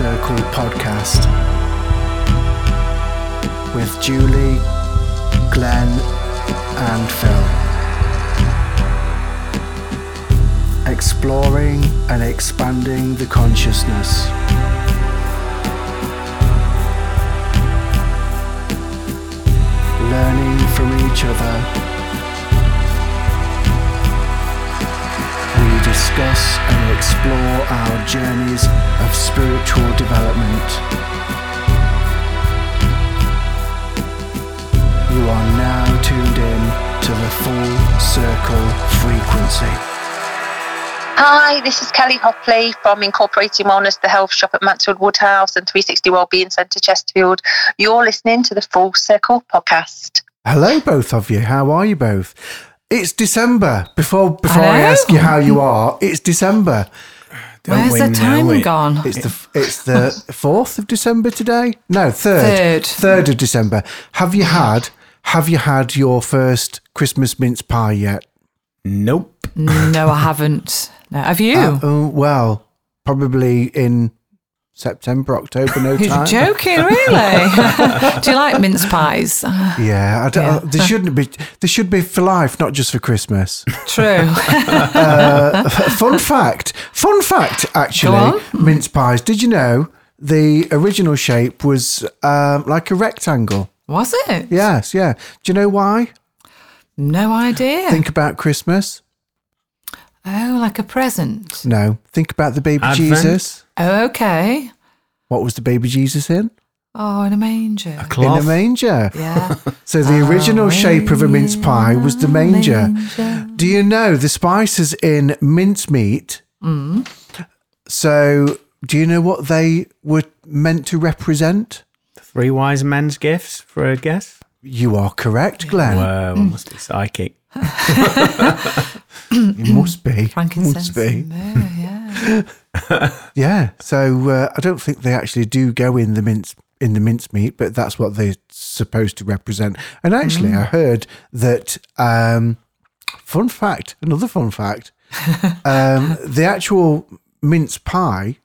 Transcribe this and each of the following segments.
Circle podcast with Julie, Glenn, and Phil. Exploring and expanding the consciousness. Learning from each other. We discuss and explore our journeys of spiritual development. You are now tuned in to the full circle frequency. Hi, this is Kelly Hopley from Incorporating Wellness, the health shop at Mansfield Woodhouse and 360 Wellbeing Centre, Chesterfield. You're listening to the Full Circle podcast. Hello, both of you. How are you both? It's December. Before before I, Hello. ask you how you are, it's December. Where's the know time it? gone? It's the it's the fourth of December today. No, third. Third. Third of December. Have you had Have you had your first Christmas mince pie yet? Nope. no, I haven't. No. Have you? Uh, oh, well, probably in September, October, no You're time. joking, really? Do you like mince pies? Yeah, I don't, Yeah. uh, there shouldn't be. There should be for life, not just for Christmas. True. fun fact. Fun fact. Actually, mince pies. Did you know the original shape was um, like a rectangle? Was it? Yes. Yeah. Do you know why? No idea. Think about Christmas. Oh, like a present. No. Think about the baby Advent? Jesus. Oh, okay. What was the baby Jesus in? Oh, in a manger. In Cloth. a manger. Yeah. So the original shape of a mince pie was the manger. Manger. Do you know the spices in mincemeat? Mm. So do you know what they were meant to represent? Three wise men's gifts for a guess. You are correct, Glenn. Wow, Mm. must be psychic. It must be. Frankincense. Must be. yeah. Yeah. So uh, I don't think they actually do go in the mince in the mincemeat, but that's what they're supposed to represent. And actually, I heard that. Um, fun fact. Another fun fact. um, the actual mince pie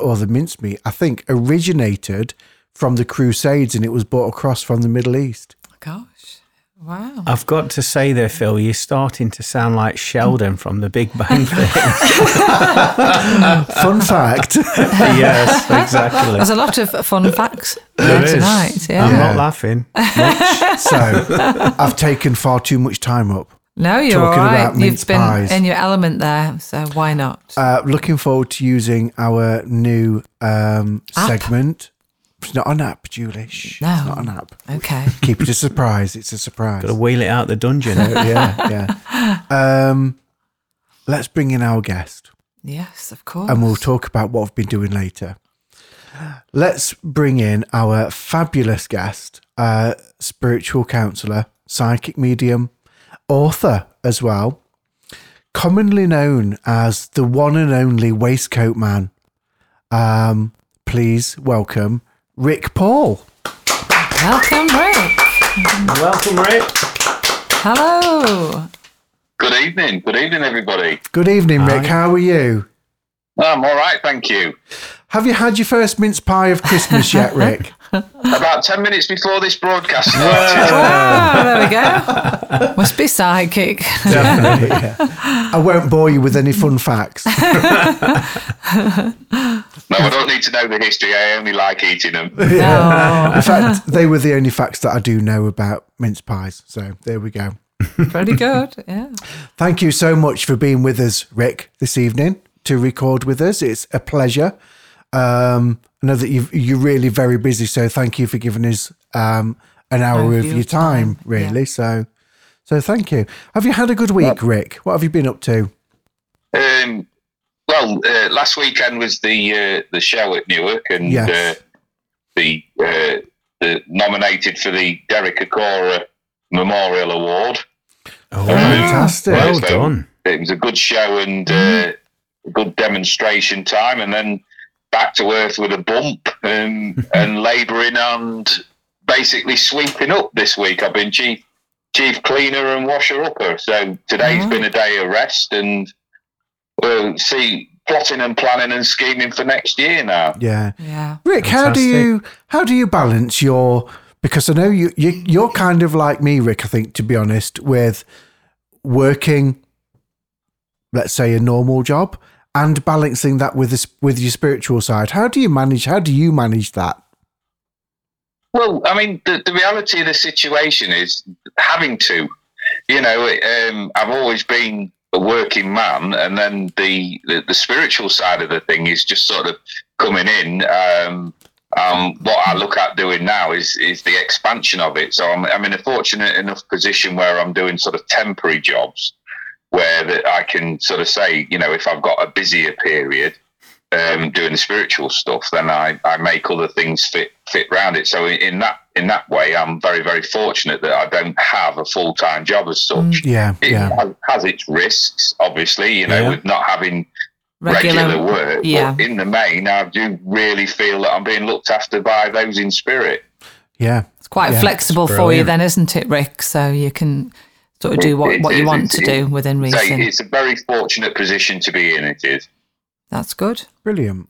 or the mincemeat, I think, originated from the Crusades, and it was brought across from the Middle East. Gosh. Wow. I've got to say there, Phil, you're starting to sound like Sheldon from the Big Bang Theory. Fun fact. yes, exactly. There's a lot of fun facts There there is. tonight. Yeah. I'm Yeah. not laughing. so I've taken far too much time up. No, you're all Talking right. about You've been pies. in your element there, so why not? Uh, looking forward to using our new um, App? segment. It's not an app, Julie. No. It's not an app. okay. Keep it a surprise. It's a surprise. Got to wheel it out the dungeon. yeah, yeah. Um, let's bring in our guest Yes, of course. and we'll talk about what I've been doing later. Let's bring in our fabulous guest, uh, spiritual counselor, psychic medium, author as well, commonly known as the one and only waistcoat man. Um, please welcome Rick Paul. Welcome, Rick. Welcome, Rick. Hello. Good evening. Good evening, everybody. Good evening, Rick. How are you? I'm all right, thank you. Have you had your first mince pie of Christmas yet, Rick? About 10 minutes before this broadcast started. Ah, there we go. Must be psychic. I won't bore you with any fun facts. no, I don't need to know the history. I only like eating them. Oh, In fact, they were the only facts that I do know about mince pies. So there we go. pretty good. Yeah. Thank you so much for being with us, Rick, this evening to record with us. It's a pleasure. Um, I know that you've, you're really very busy, so thank you for giving us um, an hour Of of your your time, time, really. yeah. So, so thank you. Have you had a good week, Rick? What have you been up to? Um, well, uh, last weekend was the uh, the show at Newark, and Yes. uh, the uh, the nominated for the Derek Acorah Memorial Award. Oh, Fantastic. Well So done. It was a good show and uh, a good demonstration time, and then back to earth with a bump and and labouring and basically sweeping up this week. I've been chief chief cleaner and washer upper, so today's Oh. been a day of rest and we'll see plotting and planning and scheming for next year now. Yeah. Yeah. Rick, how do you how do you balance your because I know you, you you're kind of like me, Rick. I think to be honest, with working, let's say a normal job, and balancing that with this with your spiritual side. How do you manage? How do you manage that? Well, I mean, the, the reality of the situation is having to. You know, um, I've always been a working man, and then the, the the spiritual side of the thing is just sort of coming in. Um, um, what I look at doing now is is the expansion of it. So I'm, I'm in a fortunate enough position where I'm doing sort of temporary jobs, where that I can sort of say, you know, if I've got a busier period, um, doing the spiritual stuff, then I, I make other things fit fit round it. So in, in that in that way, I'm very very fortunate that I don't have a full time job as such. Yeah, It yeah, has, has its risks, obviously, you know, Yeah. with not having regular, work. Yeah. But in the main, I do really feel that I'm being looked after by those in spirit. yeah. It's quite Yeah, flexible it's for you then, isn't it, Rick? So you can sort of do what, It- what it you is, want to it's- do within So reason. it's a very fortunate position to be in. It is. That's good. Brilliant.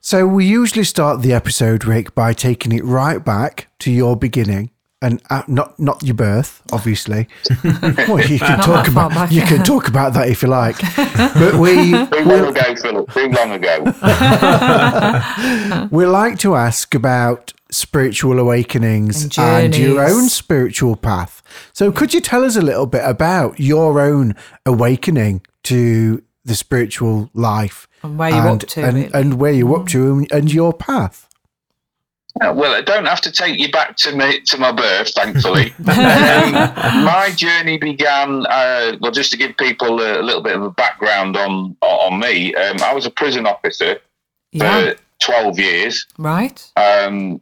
So we usually start the episode, Rick, by taking it right back to your beginning, and uh, not not your birth, obviously. well, you can Not talk about back. you can talk about that if you like. But we Too long ago, Philip. Too long ago. we like to ask about spiritual awakenings And and, your own spiritual path. So could you tell us a little bit about your own awakening to the spiritual life And where you're up to, and, really. and where you're up to and, and your path? Uh, Well, I don't have to take you back to me to my birth, thankfully. um, my journey began. Uh, well, just to give people a, little bit of a background on on me, um, I was a prison officer yeah. for twelve years, Right. um,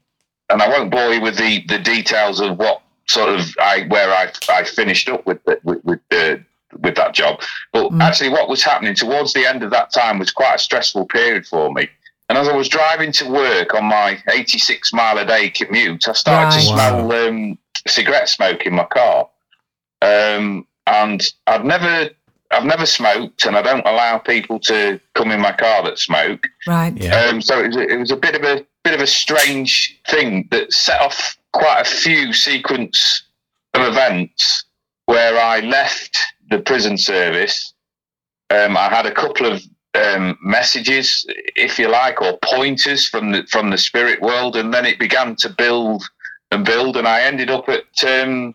and I won't bore you with the, the details of what sort of I where I I finished up with the, with with, the, with that job. But actually, what was happening towards the end of that time was quite a stressful period for me. And as I was driving to work on my 86 mile a day commute, I started to Right. smell um, cigarette smoke in my car. Um, and I've never, I've never smoked, and I don't allow people to come in my car that smoke. Right. Yeah. Um, so it was, a, it was a bit of a bit of a strange thing that set off quite a few sequence of events where I left the prison service. Um, I had a couple of um, messages, if you like, or pointers from the from the spirit world, and then it began to build and build, and I ended up at um,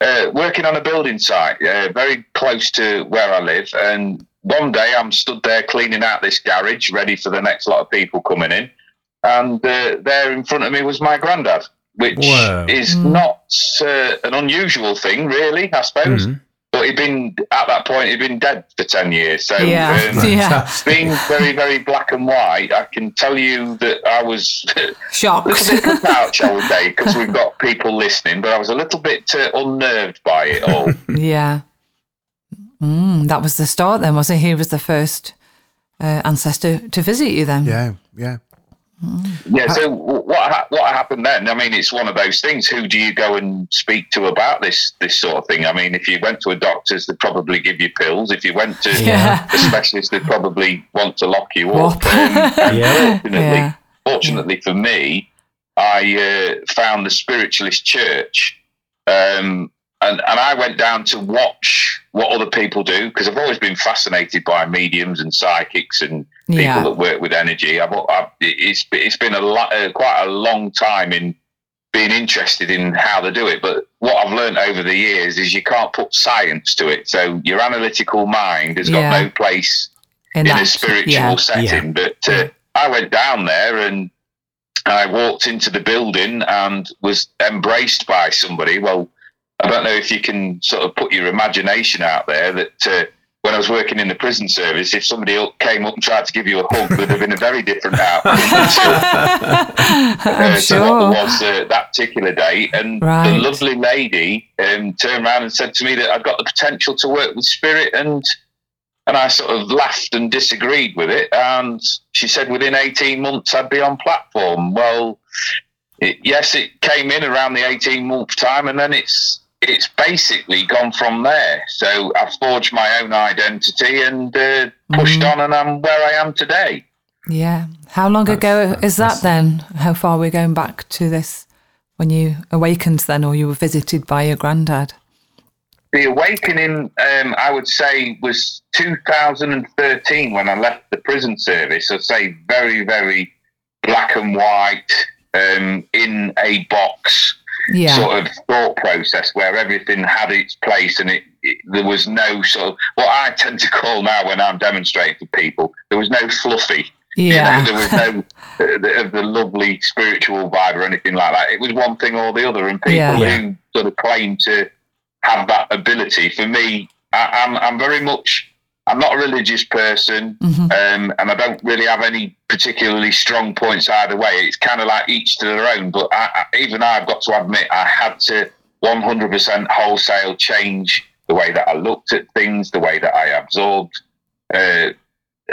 uh, working on a building site, uh, very close to where I live. And one day I'm stood there cleaning out this garage, ready for the next lot of people coming in. And uh, there in front of me was my granddad, which Whoa. is Mm. not uh, an unusual thing, really, I suppose. Mhm. But he'd been, at that point, he'd been dead for 10 years. So Yeah. um, Yeah. being very, very black and white, I can tell you that I was a Shocked. little bit out, shall we say, because we've got people listening, but I was a little bit uh, unnerved by it all. yeah. Mm, that was the start then, was it? He was the first uh, ancestor to visit you then. Yeah, yeah. Yeah. So what ha- what happened then? I mean, it's one of those things. Who do you go and speak to about this this sort of thing? I mean, if you went to a doctor's, they'd probably give you pills. If you went to Yeah. a specialist, they'd probably want to lock you up. Whoop. Um, Yeah. Fortunately, Yeah. fortunately for me, I uh, found the spiritualist church, um, and and I went down to watch what other people do because I've always been fascinated by mediums and psychics and people Yeah. that work with energy. I've, I've it's it's been a lot, uh, quite a long time in being interested in how they do it. But what I've learned over the years is you can't put science to it. So your analytical mind has got no place In, in that, a spiritual yeah. setting. But uh, I went down there and I walked into the building and was embraced by somebody. Well, I don't know if you can sort of put your imagination out there that uh, when I was working in the prison service, if somebody came up and tried to give you a hug, it would have been a very different outcome uh, what sure. it was uh, that particular day. And Right. the lovely lady um, turned around and said to me that I've got the potential to work with spirit and and I sort of laughed and disagreed with it. And she said within 18 months I'd be on platform. Well, it, yes, it came in around the 18 month time, and then it's it's basically gone from there. So I've forged my own identity and uh, pushed on, and I'm where I am today. Yeah. How long ago is that then? How far are we going back to this? When you awakened then, or you were visited by your granddad? The awakening, um, I would say, was 2013 when I left the prison service. I'd say very, very black and white, um, in a box Yeah. sort of thought process where everything had its place and it, it there was no sort of what I tend to call now when I'm demonstrating for people, there was no fluffy. You know, Yeah. there was no uh, the, of the lovely spiritual vibe or anything like that. It was one thing or the other, and people Yeah. who sort of claim to have that ability. For me, I, I'm I'm very much I'm not a religious person, um, and I don't really have any particularly strong points either way. It's kind of like each to their own. But I, I, even I've got to admit, I had to 100% wholesale change the way that I looked at things, the way that I absorbed uh,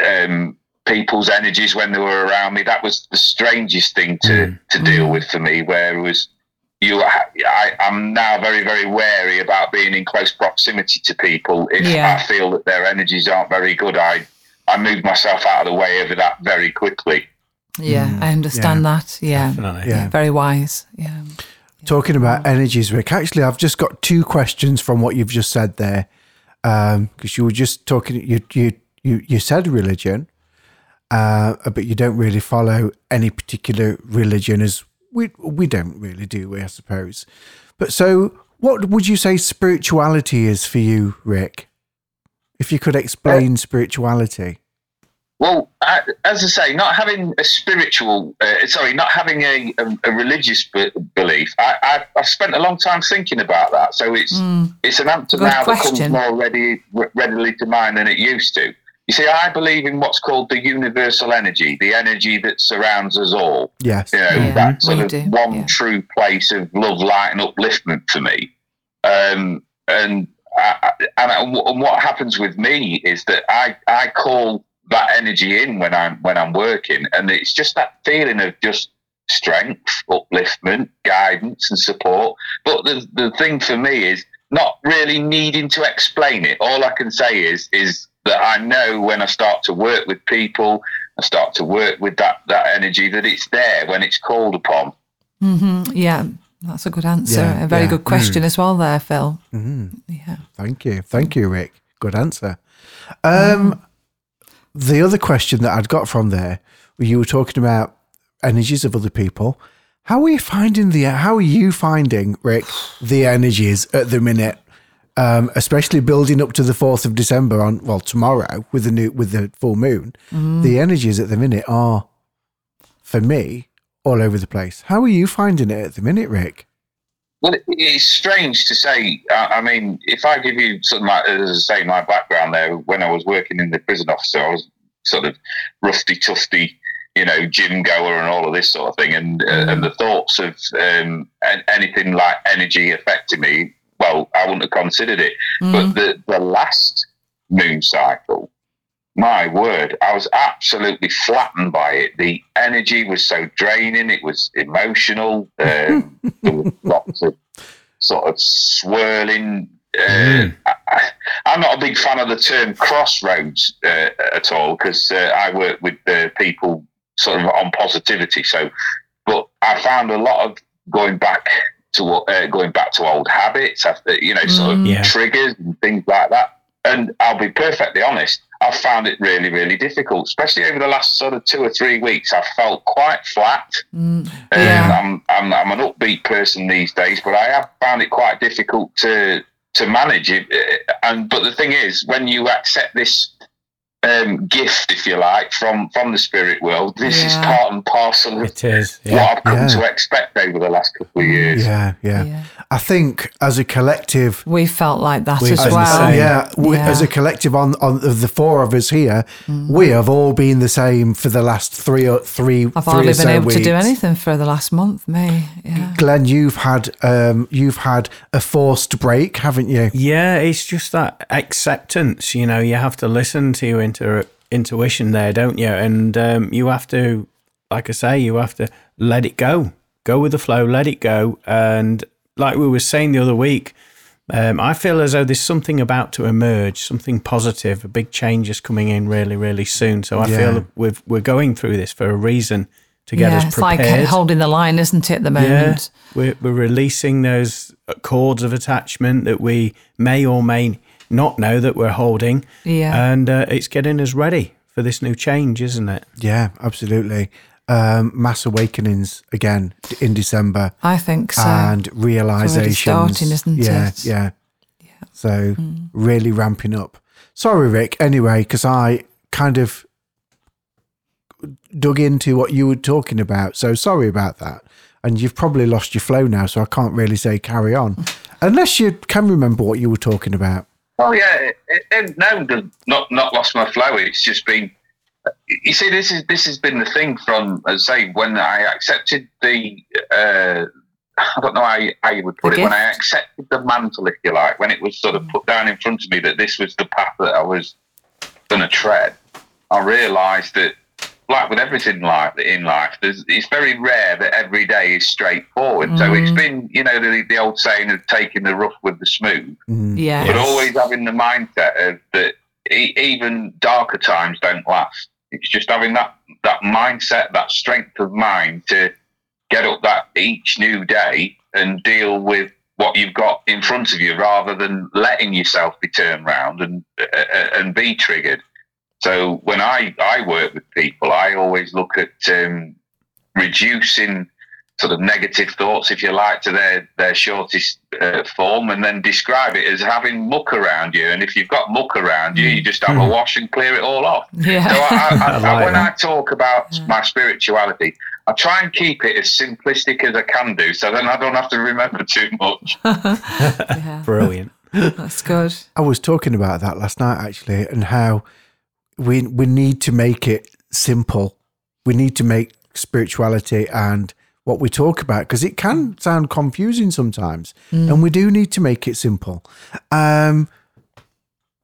um, people's energies when they were around me. That was the strangest thing to to deal with for me. Where it was you, I, I'm now very very wary about being in close proximity to people. If Yeah. I feel that their energies aren't very good, I I move myself out of the way of that very quickly. Yeah, I understand that. Yeah. Definitely. Yeah. Very wise. Yeah. Talking about energies, Rick. Actually, I've just got two questions from what you've just said there, because you were just talking. You you you you said religion, uh, but you don't really follow any particular religion, as we we don't really do, we I suppose. But so, what would you say spirituality is for you, Rick? If you could explain uh, spirituality. Well, uh, as I say, not having a spiritual, uh, sorry, not having a, a, a religious b- belief, I, I, I've spent a long time thinking about that. So it's hmm. it's an answer Good now that comes more ready, re- readily to mind than it used to. You see, I believe in what's called the universal energy, the energy that surrounds us all. Yes. You know, Yeah, that sort we of do, one yeah. true place of love, light, and upliftment for me. Um, and I, I- and, I- and what happens with me is that I, I call that energy in when I'm when I'm working, and it's just that feeling of just strength, upliftment, guidance, and support. But the the thing for me is not really needing to explain it. All I can say is is that I know when I start to work with people, I start to work with that that energy that it's there when it's called upon. hmm Yeah. That's a good answer. Yeah, a very yeah. good question as well, there, Phil. Yeah. Thank you. Thank you, Rick. Good answer. Um, The other question that I'd got from there, where you were talking about energies of other people. How are you finding the? How are you finding, Rick, the energies at the minute? Um, especially building up to the fourth of December on well tomorrow with the new with the full moon. The energies at the minute are, for me, all over the place. How are you finding it at the minute, Rick? Well, it's strange to say. I I mean, if I give you sort of my, as I say, my background there, when I was working in the prison officer, I was sort of rusty, tufty, you know, gym goer and all of this sort of thing. And uh, and the thoughts of um, anything like energy affecting me, well, I wouldn't have considered it. But the, the last moon cycle, my word, I was absolutely flattened by it. The energy was so draining. It was emotional. Um, there was lots of sort of swirling. Uh, I, I- I'm not a big fan of the term crossroads uh, at all because uh, I work with uh, people sort of on positivity. So, but I found a lot of going back to uh, going back to old habits, uh, you know, sort of Yeah. triggers and things like that. And I'll be perfectly honest, I've found it really, really difficult, especially over the last sort of two or three weeks. I've felt quite flat. Um, Yeah. I'm, I'm, I'm an upbeat person these days, but I have found it quite difficult to to manage it. Uh, And but the thing is, when you accept this um, gift, if you like, from from the spirit world, this is part and parcel of It is. what I've come Yeah. to expect over the last couple of years. Yeah, yeah. Yeah. I think as a collective, We felt like that We- as I was well. gonna yeah, we, Yeah. as a collective on on the four of us here, we have all been the same for the last three or three. I've three hardly or been so able to do anything for the last month, me. Yeah. Glenn, you've had um, you've had a forced break, haven't you? Yeah, it's just that acceptance. You know, you have to listen to your inter- intuition there, don't you? And um, you have to, like I say, you have to let it go. Go with the flow, let it go. And like we were saying the other week, Um, I feel as though there's something about to emerge, something positive, a big change is coming in really, really soon. So I Yeah. feel we've, we're going through this for a reason to get yeah, us it's like prepared. holding the line, isn't it, at the yeah, moment? we're, we're releasing those cords of attachment that we may or may not know that we're holding. Yeah. And uh, it's getting us ready for this new change, isn't it? Yeah, absolutely. Um, mass awakenings again in December I think so. and realizations. starting, isn't yeah, it? Yeah, Yeah. So really ramping up. Sorry, Rick. Anyway, because I kind of dug into what you were talking about. So sorry about that. And you've probably lost your flow now, so I can't really say carry on, unless you can remember what you were talking about. Oh yeah, it, it, no, not not lost my flow. It's just been. You see, this is this has been the thing from, as I say, when I accepted the. Uh, I don't know how you, how you would put it. When I accepted the mantle, if you like, when it was sort of put down in front of me that this was the path that I was going to tread, I realised that, like with everything like in life, there's, it's very rare that every day is straightforward. So it's mm. been, you know, the, the old saying of taking the rough with the smooth mm. yeah. but always having the mindset of that e- even darker times don't last. It's just having that that mindset, that strength of mind to get up that each new day and deal with what you've got in front of you, rather than letting yourself be turned round and uh, uh and be triggered. So when I I work with people, I always look at um, reducing sort of negative thoughts, if you like, to their their shortest uh, form, and then describe it as having muck around you. And if you've got muck around you, you just have a wash and clear it all off. Yeah. So I, I, I, I like when that. I talk about my spirituality, I try and keep it as simplistic as I can do, so then I don't have to remember too much. yeah. Brilliant. That's good. I was talking about that last night actually, and how we we need to make it simple. We need to make spirituality and what we talk about because it can mm. sound confusing sometimes, mm. and we do need to make it simple. Um,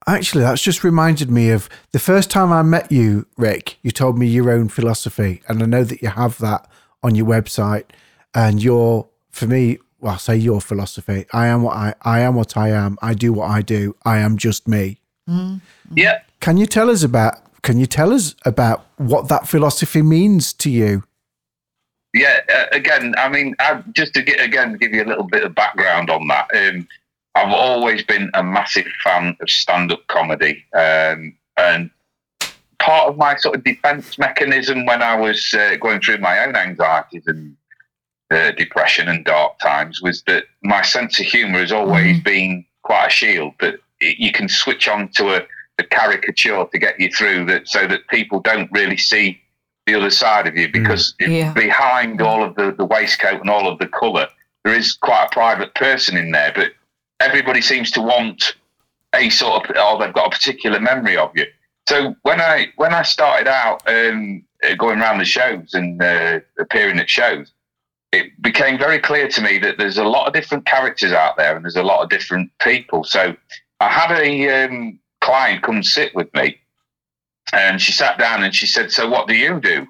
actually, that's just reminded me of the first time I met you, Rick. You told me your own philosophy, and I know that you have that on your website. And your, for me, well, I say your philosophy. I am what I, I am what I am. I do what I do. I am just me. Mm. Yeah. Can you tell us about? Can you tell us about what that philosophy means to you? Yeah, uh, again, I mean, I, just to get again give you a little bit of background on that. Um, I've always been a massive fan of stand-up comedy, um, and part of my sort of defence mechanism when I was uh, going through my own anxieties and uh, depression and dark times was that my sense of humour has always been quite a shield that it, you can switch on to a, a caricature to get you through that, so that people don't really see the other side of you because it- Yeah. behind all of the, the waistcoat and all of the colour, there is quite a private person in there. But everybody seems to want a sort of, or they've got a particular memory of you. So when I when I started out um, uh, going around the shows and uh, appearing at shows, it became very clear to me that there's a lot of different characters out there and there's a lot of different people. So I had a um, client come sit with me and she sat down and she said, "So what do you do?"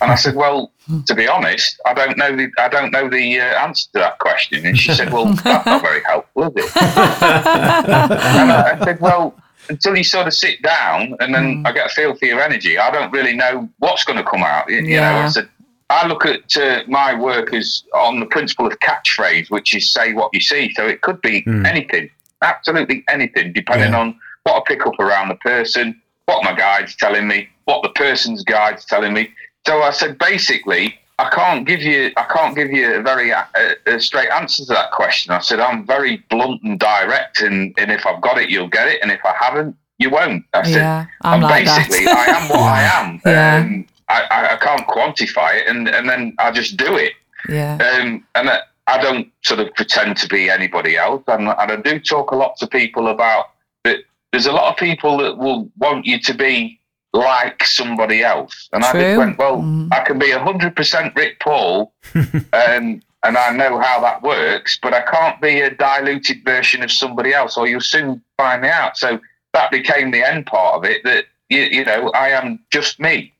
And I said, "Well, to be honest, I don't know the I don't know the uh, answer to that question." And she said, "Well, that's not very helpful, is it?" and I, I said, "Well, until you sort of sit down and then I get a feel for your energy, I don't really know what's going to come out." You, you know, I said. I look at uh, my work as on the principle of catchphrase, which is say what you see. So it could be anything, absolutely anything, depending Yeah. on what I pick up around the person, what my guide's telling me, what the person's guide's telling me. So I said, basically, I can't give you, I can't give you a very uh, a straight answer to that question. I said, I'm very blunt and direct, and, and if I've got it, you'll get it, and if I haven't, you won't. I said, Yeah, I'm like that. basically, I am what I am. Yeah. Um, I, I, can't quantify it, and, and then I just do it. Yeah. Um, and I, I don't sort of pretend to be anybody else. And, and I do talk a lot to people about that. There's a lot of people that will want you to be like somebody else. And I just went, well, Mm. I can be 100% Rick Paul, um, and I know how that works, but I can't be a diluted version of somebody else, or you'll soon find me out. So that became the end part of it that, you, you know, I am just me.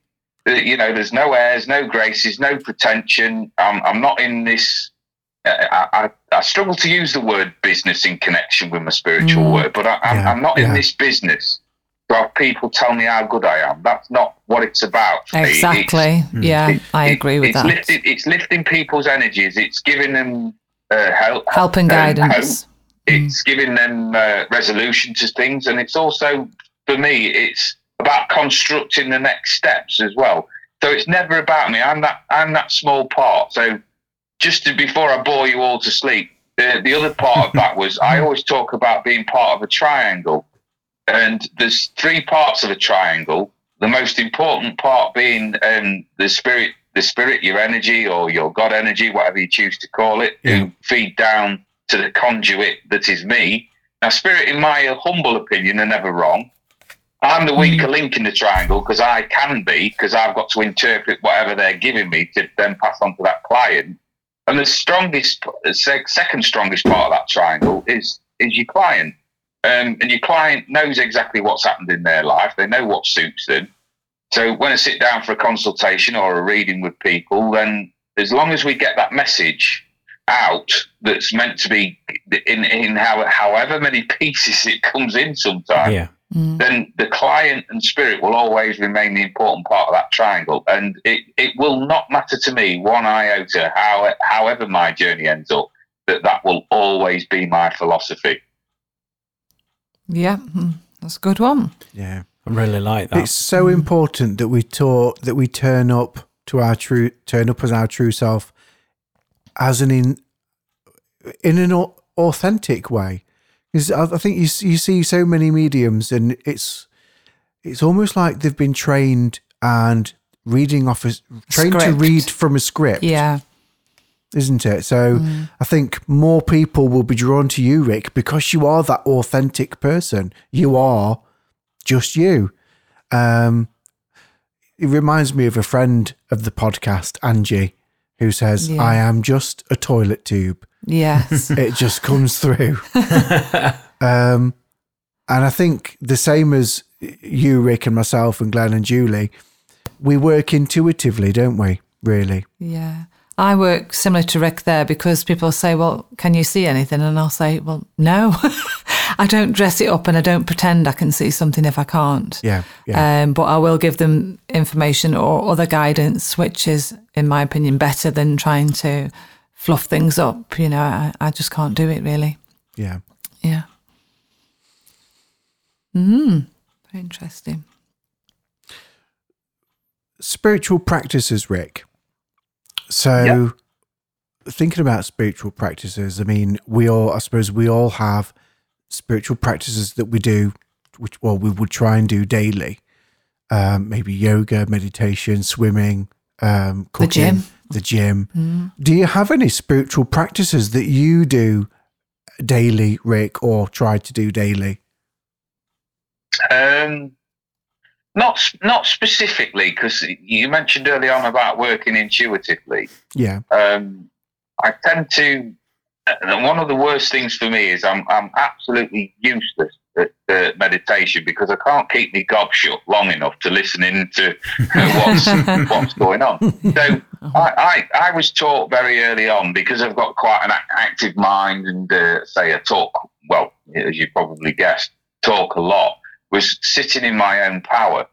You know, there's no airs, no graces, no pretension. I'm, I'm not in this I, I, I struggle to use the word business in connection with my spiritual Mm. word, but I, I'm, Yeah, I'm not in this business to have people tell me how good I am. That's not what it's about. for me. It's- Exactly. Yeah, it- I it- agree with it's that. Lifting, it's lifting people's energies. It's giving them uh, help, Help and um, guidance. hope. It's giving them uh, resolution to things, and it's also for me, it's about constructing the next steps as well. So it's never about me. I'm that I'm that small part. So just to, before I bore you all to sleep, the, the other part of that was I always talk about being part of a triangle, and there's three parts of a triangle. The most important part being um, the spirit, the spirit, your energy or your God energy, whatever you choose to call it, Yeah. who feed down to the conduit that is me. Now, spirit, in my humble opinion, are never wrong. I'm the weaker link in the triangle because I can be, because I've got to interpret whatever they're giving me to then pass on to that client. And the strongest, second strongest part of that triangle is is your client. Um, and your client knows exactly what's happened in their life. They know what suits them. So when I sit down for a consultation or a reading with people, then as long as we get that message out that's meant to be in in how, however many pieces it comes in sometimes, Yeah. Mm. then the client and spirit will always remain the important part of that triangle. And it, it will not matter to me one iota, how, however my journey ends up, that that will always be my philosophy. Yeah, mm, that's a good one. Yeah. I really like that. It's so important that we talk that we turn up to our true turn up as our true self as an in in an authentic way. Because I think you you see so many mediums, and it's it's almost like they've been trained and reading off a trained to read from a script, Yeah, isn't it? So I think more people will be drawn to you, Rick, because you are that authentic person. You are just you. Um, it reminds me of a friend of the podcast, Angie, who says, Yeah. I am just a toilet tube. yes, It just comes through. um, and I think the same as you, Rick, and myself, and Glenn and Julie, we work intuitively, don't we? Really? yeah. I work similar to Rick there because people say, "Well, can you see anything?" And I'll say, "Well, no, I don't dress it up and I don't pretend I can see something if I can't." Yeah. Yeah. Um, but I will give them information or other guidance, which is, in my opinion, better than trying to fluff things up. You know, I, I just can't do it really. yeah. Yeah. Mm. Very interesting. spiritual practices, Rick. So, thinking about spiritual practices, I mean, we all, I suppose, we all have spiritual practices that we do, which, well, we would try and do daily. Um, maybe yoga, meditation, swimming, um, The gym. the gym. Do you have any spiritual practices that you do daily, Rick, or try to do daily? Um, not not specifically, because you mentioned early on about working intuitively. Yeah, um, I tend to. One of the worst things for me is I'm I'm absolutely useless at uh, meditation because I can't keep my gob shut long enough to listen in to what's what's going on. So I, I I was taught very early on because I've got quite an active mind and uh, say I talk well as you probably guessed talk a lot was sitting in my own power.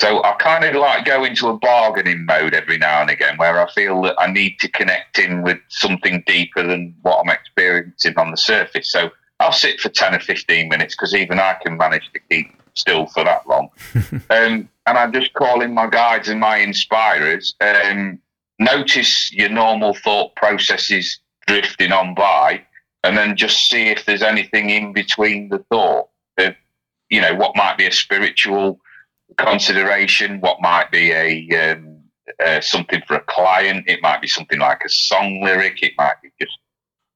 So I kind of like go into a bargaining mode every now and again where I feel that I need to connect in with something deeper than what I'm experiencing on the surface. So I'll sit for 10 or 15 minutes because even I can manage to keep still for that long. um, and I just call in my guides and my inspirers. Um, notice your normal thought processes drifting on by and then just see if there's anything in between the thought. Uh, you know, what might be a spiritual consideration, what might be a um, uh, something for a client. It might be something like a song lyric. It might be just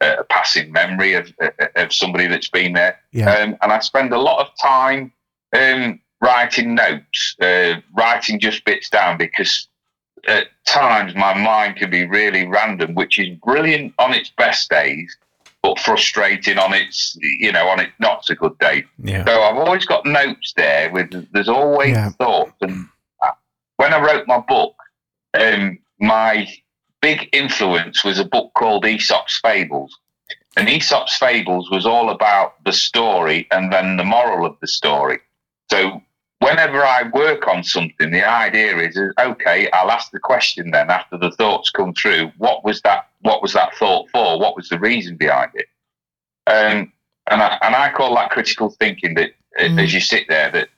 a passing memory of uh, of somebody that's been there. Yeah. Um, and I spend a lot of time um, writing notes, uh, writing just bits down because at times my mind can be really random, which is brilliant on its best days, but frustrating on its you know on its not so good day. Yeah. So I've always got notes there with there's always Yeah. thoughts. And when I wrote my book, um, my big influence was a book called Aesop's Fables. And Aesop's Fables was all about the story and then the moral of the story. So whenever I work on something, the idea is, is, okay, I'll ask the question then after the thoughts come through. What was that? What was that thought for? What was the reason behind it? Um, and I, and I call that critical thinking. That mm. as you sit there, that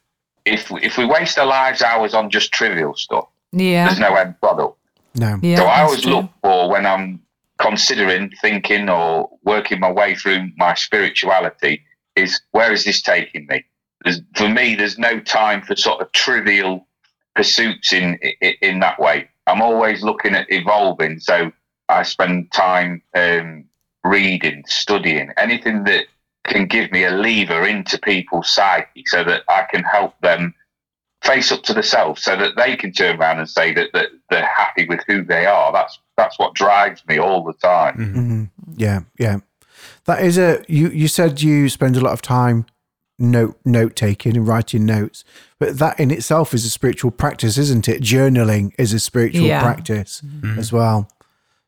if if we waste our lives hours on just trivial stuff, yeah, there's no end product. No. Yeah, so I always true. look for when I'm considering, thinking, or working my way through my spirituality is where is this taking me? There's, for me, there's no time for sort of trivial pursuits in, in, in that way. I'm always looking at evolving. So I spend time um, reading, studying, anything that can give me a lever into people's psyche so that I can help them face up to themselves so that they can turn around and say that, that they're happy with who they are. That's that's what drives me all the time. Mm-hmm. Yeah, yeah. That is a you. You said you spend a lot of time note note taking and writing notes, but that in itself is a spiritual practice, isn't it? Journaling is a spiritual yeah. practice mm-hmm. as well.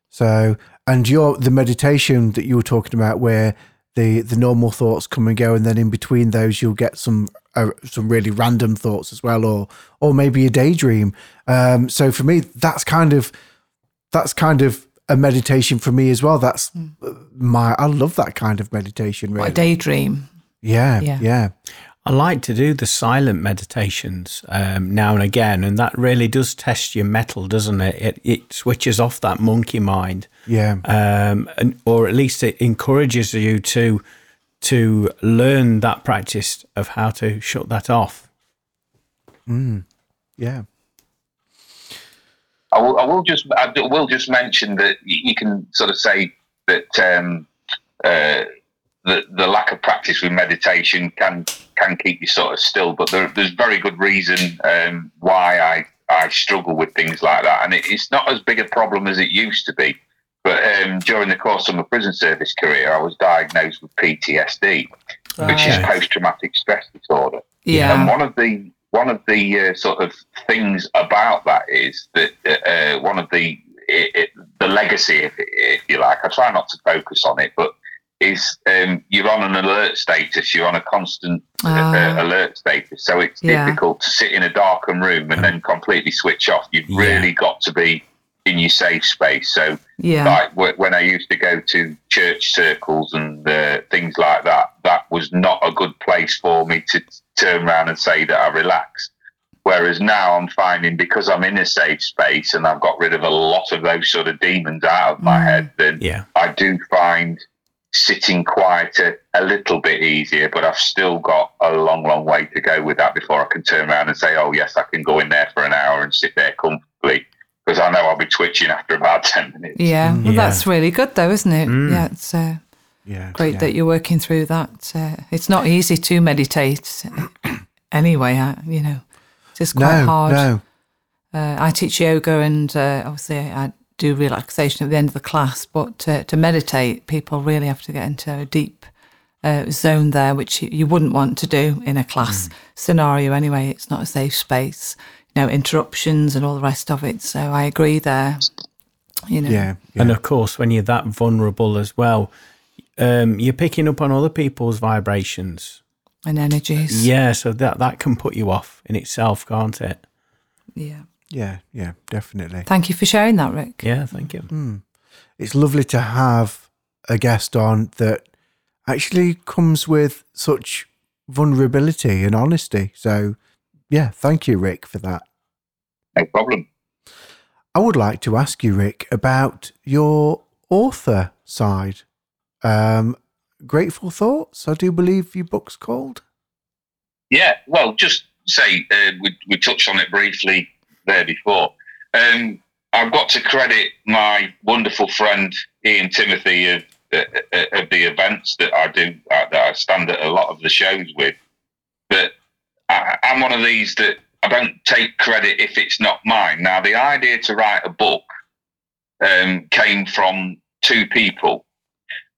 So, and your the meditation that you were talking about, where the the normal thoughts come and go, and then in between those you'll get some uh, some really random thoughts as well, or or maybe a daydream. Um, so for me, that's kind of that's kind of a meditation for me as well. That's mm. my I love that kind of meditation. Really, what a daydream. Yeah, yeah, yeah. I like to do the silent meditations um, now and again, and that really does test your mettle, doesn't it? It, it switches off that monkey mind, yeah, um, and, or at least it encourages you to to learn that practice of how to shut that off. Mm. Yeah. I will, I will, just I will just mention that you can sort of say that um, uh, the the lack of practice with meditation can can keep you sort of still, but there, there's very good reason um, why I I struggle with things like that, and it, it's not as big a problem as it used to be. But um, during the course of my prison service career, I was diagnosed with PTSD, which is post traumatic stress disorder. Yeah, and one of the one of the uh, sort of things about that is that uh, one of the it, it, the legacy, if, if, you like, I try not to focus on it, but is um, you're on an alert status. You're on a constant uh, uh, alert status, so it's yeah. difficult to sit in a darkened room and then completely switch off. You've yeah. really got to be in your safe space. So, yeah. like when I used to go to church circles and uh, things like that, that was not a good place for me to turn around and say that I relaxed. Whereas now I'm finding because I'm in a safe space and I've got rid of a lot of those sort of demons out of my mm. head, then yeah. I do find sitting quieter a little bit easier, but I've still got a long, long way to go with that before I can turn around and say, oh, yes, I can go in there for an hour and sit there comfortably because I know I'll be twitching after about 10 minutes. Yeah, well, yeah. that's really good, though, isn't it? Mm. Yeah, it's uh, yeah, great yeah. that you're working through that. Uh, it's not easy to meditate anyway, uh, you know, it's just quite no, hard. No. Uh, I teach yoga and uh, obviously I do relaxation at the end of the class, but to, to meditate, people really have to get into a deep uh, zone there, which you wouldn't want to do in a class mm. scenario anyway. It's not a safe space, you know, interruptions and all the rest of it. So I agree there. You know, yeah, yeah. and of course, when you're that vulnerable as well, um, you're picking up on other people's vibrations and energies. Yeah, so that that can put you off in itself, can't it? Yeah. Yeah, yeah, definitely. Thank you for sharing that, Rick. Yeah, thank you. Mm. It's lovely to have a guest on that actually comes with such vulnerability and honesty. So, yeah, thank you, Rick, for that. No problem. I would like to ask you, Rick, about your author side. Um, Grateful Thoughts, I do believe your book's called. Yeah, well, just say uh, we, we touched on it briefly there before. Um, I've got to credit my wonderful friend Ian Timothy of, uh, of the events that I do, uh, that I stand at a lot of the shows with. But I, I'm one of these that I don't take credit if it's not mine. Now, the idea to write a book um, came from two people.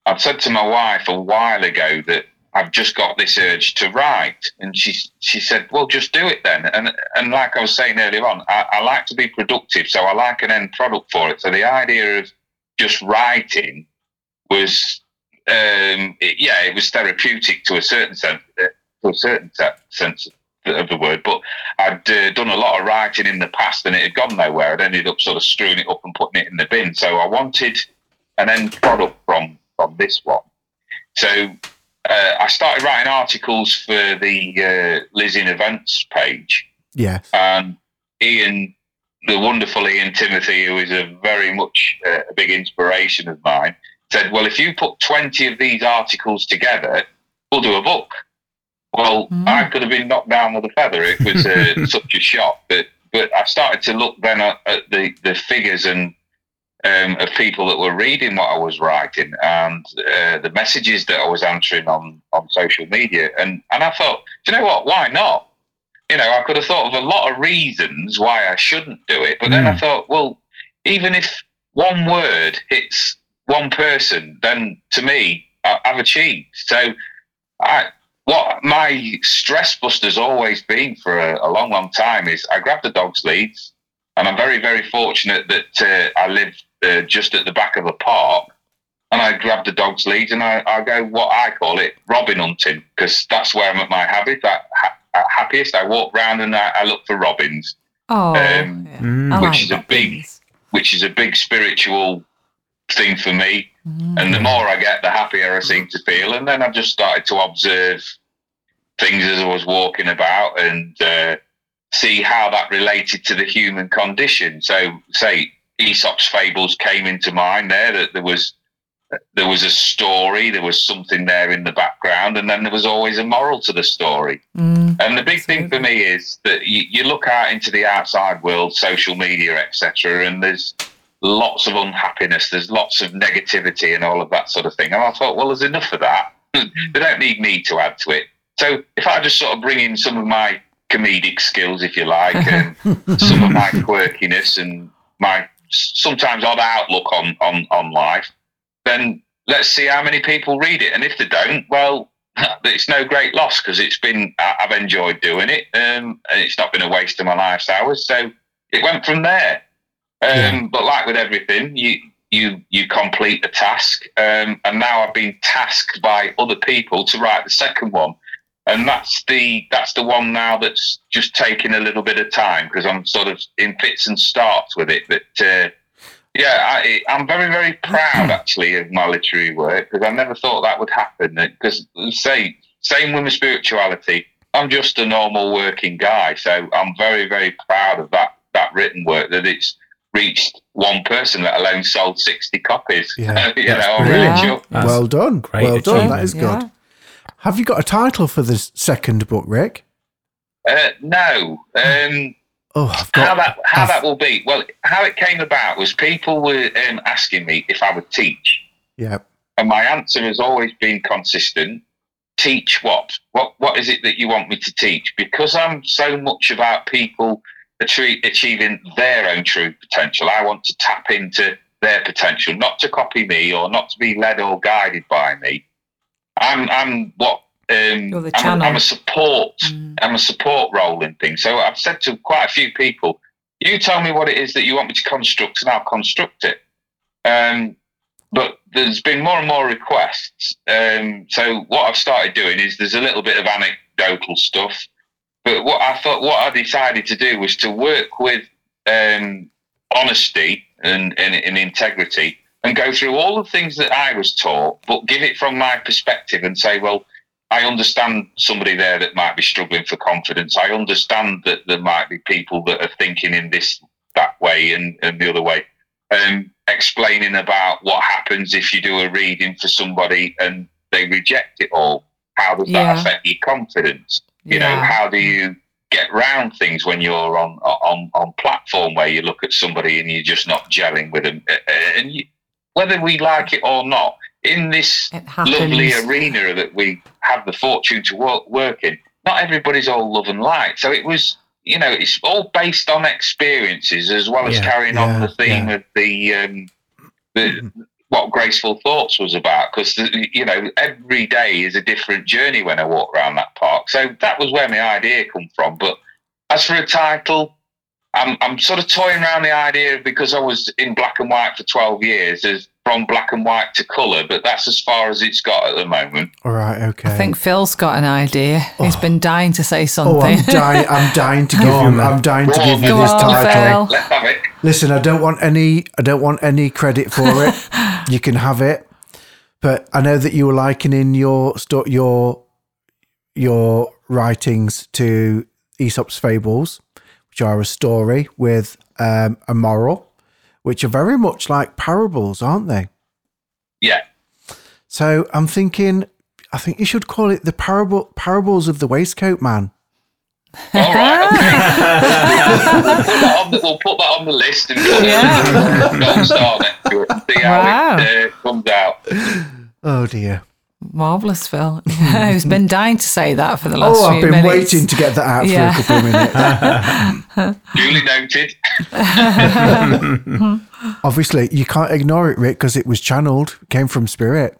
I've said to my wife a while ago that I've just got this urge to write. And she she said, well, just do it then. And and like I was saying earlier on, I, I like to be productive, so I like an end product for it. So the idea of just writing was, um, it, yeah, it was therapeutic to a certain sense, uh, to a certain sense of the word. But I'd uh, done a lot of writing in the past, and it had gone nowhere. I'd ended up sort of screwing it up and putting it in the bin. So I wanted an end product from from this one. So uh, I started writing articles for the uh, Liz in Events page. Yeah. And Ian, the wonderful Ian Timothy, who is a very much uh, a big inspiration of mine, said, "Well, if you put twenty of these articles together, we'll do a book." Well, mm. I could have been knocked down with a feather. It was uh, such a shock. But but I started to look then at, at the the figures and um, of people that were reading what I was writing and uh, the messages that I was answering on, on social media. And, and I thought, do you know what? Why not? You know, I could have thought of a lot of reasons why I shouldn't do it. But then mm. I hmm. thought, well, even if one word hits one person, then to me, I, I've achieved. So I, what my stress buster's always been for a, a, long, long time is I grab the dog's leads, and I'm very, very fortunate that uh, I live uh, just at the back of a park, and I grab the dog's lead and I, I go what I call it robin hunting because that's where I'm at my habit. At, at happiest, I walk round and I, I look for robins. Oh, um, yeah. mm. which like is a big, which is a big spiritual thing for me. Mm. And the more I get, the happier I seem to feel. And then I just started to observe things as I was walking about and uh, see how that related to the human condition. So, say Aesop's fables came into mind there. That there was there was a story, there was something there in the background, and then there was always a moral to the story. Mm, and the big thing for me is that you, you look out into the outside world, social media, etc., and there's lots of unhappiness, there's lots of negativity, and all of that sort of thing. And I thought, well, there's enough of that. they don't need me to add to it. So if I just sort of bring in some of my comedic skills, if you like, and some of my quirkiness and my sometimes odd outlook on, on, on life, then let's see how many people read it. And if they don't, well, it's no great loss because it's been, I've enjoyed doing it um, and it's not been a waste of my life's hours. So it went from there. Um, yeah. But like with everything, you, you, you complete the task. Um, and now I've been tasked by other people to write the second one and that's the that's the one now that's just taking a little bit of time because I'm sort of in fits and starts with it. But uh, yeah, I, am very very proud actually of my literary work because I never thought that would happen. Because say same with my spirituality, I'm just a normal working guy, so I'm very very proud of that that written work that it's reached one person, let alone sold 60 copies. Yeah, you know, really well done. Great well done. That is good. Have you got a title for the second book, Rick? Uh, no. Um, oh, I've got, how that how I've, that will be? Well, how it came about was people were um, asking me if I would teach. Yeah. And my answer has always been consistent. Teach what? What What is it that you want me to teach? Because I'm so much about people achieving their own true potential. I want to tap into their potential, not to copy me or not to be led or guided by me. I'm I'm what um, I'm, I'm, a support. Mm. I'm a support role in things. So I've said to quite a few people, "You tell me what it is that you want me to construct, and I'll construct it." Um, but there's been more and more requests. Um, so what I've started doing is there's a little bit of anecdotal stuff. But what I thought, what I decided to do was to work with um, honesty and, and, and integrity and go through all the things that I was taught, but give it from my perspective and say, well, I understand somebody there that might be struggling for confidence. I understand that there might be people that are thinking in this, that way, and, and the other way. Um, explaining about what happens if you do a reading for somebody and they reject it all. How does yeah. that affect your confidence? You yeah. know, how do you get round things when you're on on on platform where you look at somebody and you're just not gelling with them, and you, whether we like it or not, in this lovely arena that we have the fortune to work, work in, not everybody's all love and light. So it was, you know, it's all based on experiences as well as yeah, carrying yeah, on the theme yeah. of the, um, the what graceful thoughts was about because you know every day is a different journey when I walk around that park. So that was where my idea come from. But as for a title, I'm I'm sort of toying around the idea because I was in black and white for 12 years as from black and white to colour, but that's as far as it's got at the moment. All right, okay. I think Phil's got an idea. He's oh. been dying to say oh, something. Oh, something. I'm dying! I'm dying to give you. I'm dying to give you this on, title. Phil. Let's have it. Listen, I don't want any. I don't want any credit for it. you can have it, but I know that you were likening your your your writings to Aesop's fables, which are a story with um, a moral, which are very much like parables, aren't they? Yeah. So I'm thinking, I think you should call it the parable parables of the waistcoat man. All right. Okay. we'll, put that on the, we'll put that on the list and put Yeah. it gold star next to it see how Wow. it uh, comes out. Oh dear. Marvellous, Phil. Who's been dying to say that for the last Oh, few I've been minutes. waiting to get that out Yeah. for a couple of minutes. Duly noted. Obviously, you can't ignore it, Rick, because it was channeled, came from spirit.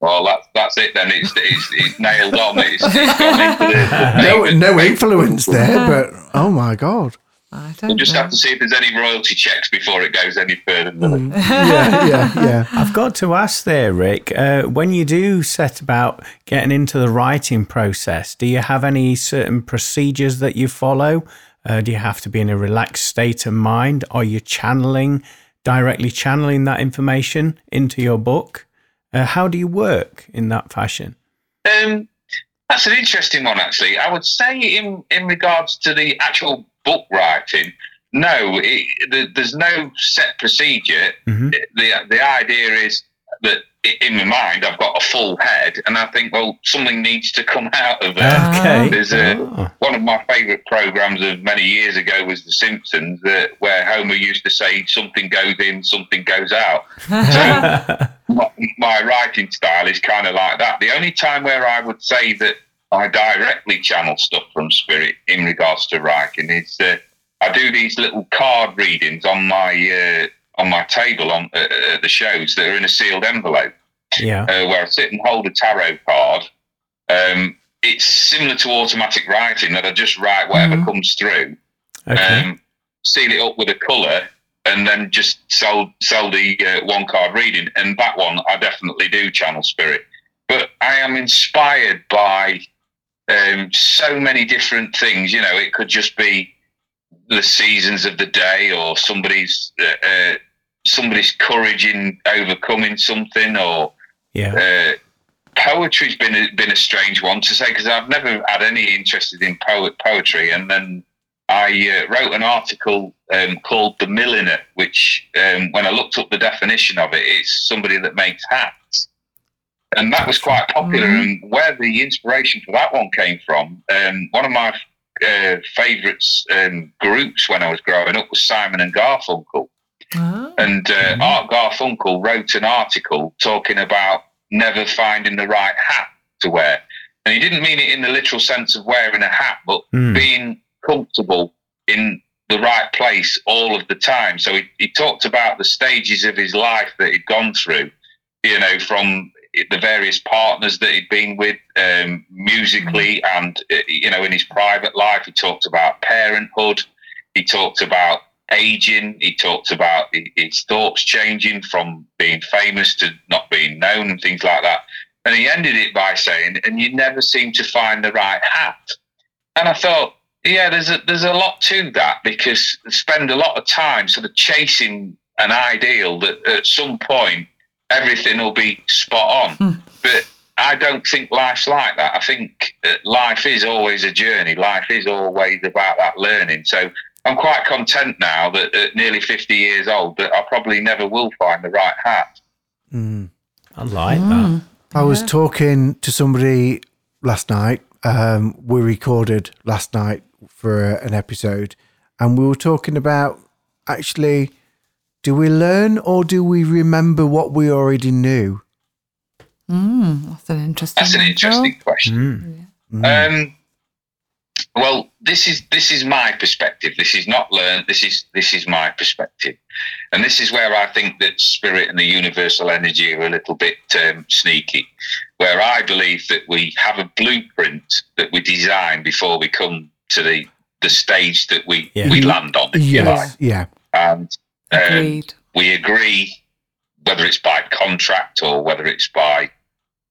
Well, that's that's it then. It's it's, it's nailed on. It's, it's gone into the, the No, no influence there, but oh my god. I We'll just know. have to see if there's any royalty checks before it goes any further. Mm. Yeah, yeah, yeah. I've got to ask there, Rick, uh, when you do set about getting into the writing process, do you have any certain procedures that you follow? Uh, do you have to be in a relaxed state of mind? Are you channeling, directly channeling that information into your book? Uh, how do you work in that fashion? Um, that's an interesting one, actually. I would say, in in regards to the actual book writing, no, it, the, there's no set procedure. Mhm. The the idea is that in my mind, I've got a full head, and I think, well, something needs to come out of there. Okay. There's a Oh. one of my favourite programs of many years ago was The Simpsons, uh, where Homer used to say, "Something goes in, something goes out." So my, my writing style is kind of like that. The only time where I would say that I directly channel stuff from spirit in regards to writing is uh, I do these little card readings on my uh, on my table on uh, uh, the shows that are in a sealed envelope yeah. uh, where I sit and hold a tarot card. Um, it's similar to automatic writing that I just write whatever Mhm. comes through, Okay. um, seal it up with a colour, and then just sell sell the uh, one card reading. And that one, I definitely do channel spirit. But I am inspired by um, so many different things. You know, it could just be the seasons of the day, or somebody's uh, uh, somebody's courage in overcoming something, or yeah. uh, poetry's been a, been a strange one to say because I've never had any interest in poet poetry, and then I uh, wrote an article um, called "The Milliner," which, um, when I looked up the definition of it, it's somebody that makes hats, and that was quite popular. Mhm. And where the inspiration for that one came from, um, one of my uh, favourites um, groups when I was growing up was Simon and Garfunkel. Oh. And uh, Art Garfunkel wrote an article talking about never finding the right hat to wear. And he didn't mean it in the literal sense of wearing a hat, but Hmm. being comfortable in the right place all of the time. So he, he talked about the stages of his life that he'd gone through, you know, from the various partners that he'd been with um, musically and, uh, you know, in his private life. He talked about parenthood. He talked about aging. He talked about his thoughts changing from being famous to not being known and things like that. And he ended it by saying, "And you never seem to find the right hat." And I thought, yeah, there's a there's a lot to that because spend a lot of time sort of chasing an ideal that at some point everything will be spot on. But I don't think life's like that. I think uh, life is always a journey. Life is always about that learning. So I'm quite content now that at nearly 50 years old that I probably never will find the right hat. Mm. I like Mm. that. I was talking to somebody last night. Um, we recorded last night for an episode, and we were talking about actually, do we learn or do we remember what we already knew? Mm, that's an interesting. That's an one, interesting question. Mm. Um, well, this is this is my perspective. This is not learned. This is this is my perspective. And this is where I think that spirit and the universal energy are a little bit um, sneaky, where I believe that we have a blueprint that we design before we come to the, the stage that we, Yeah. we land on. if like. Yes, yeah, And um, we agree, whether it's by contract or whether it's by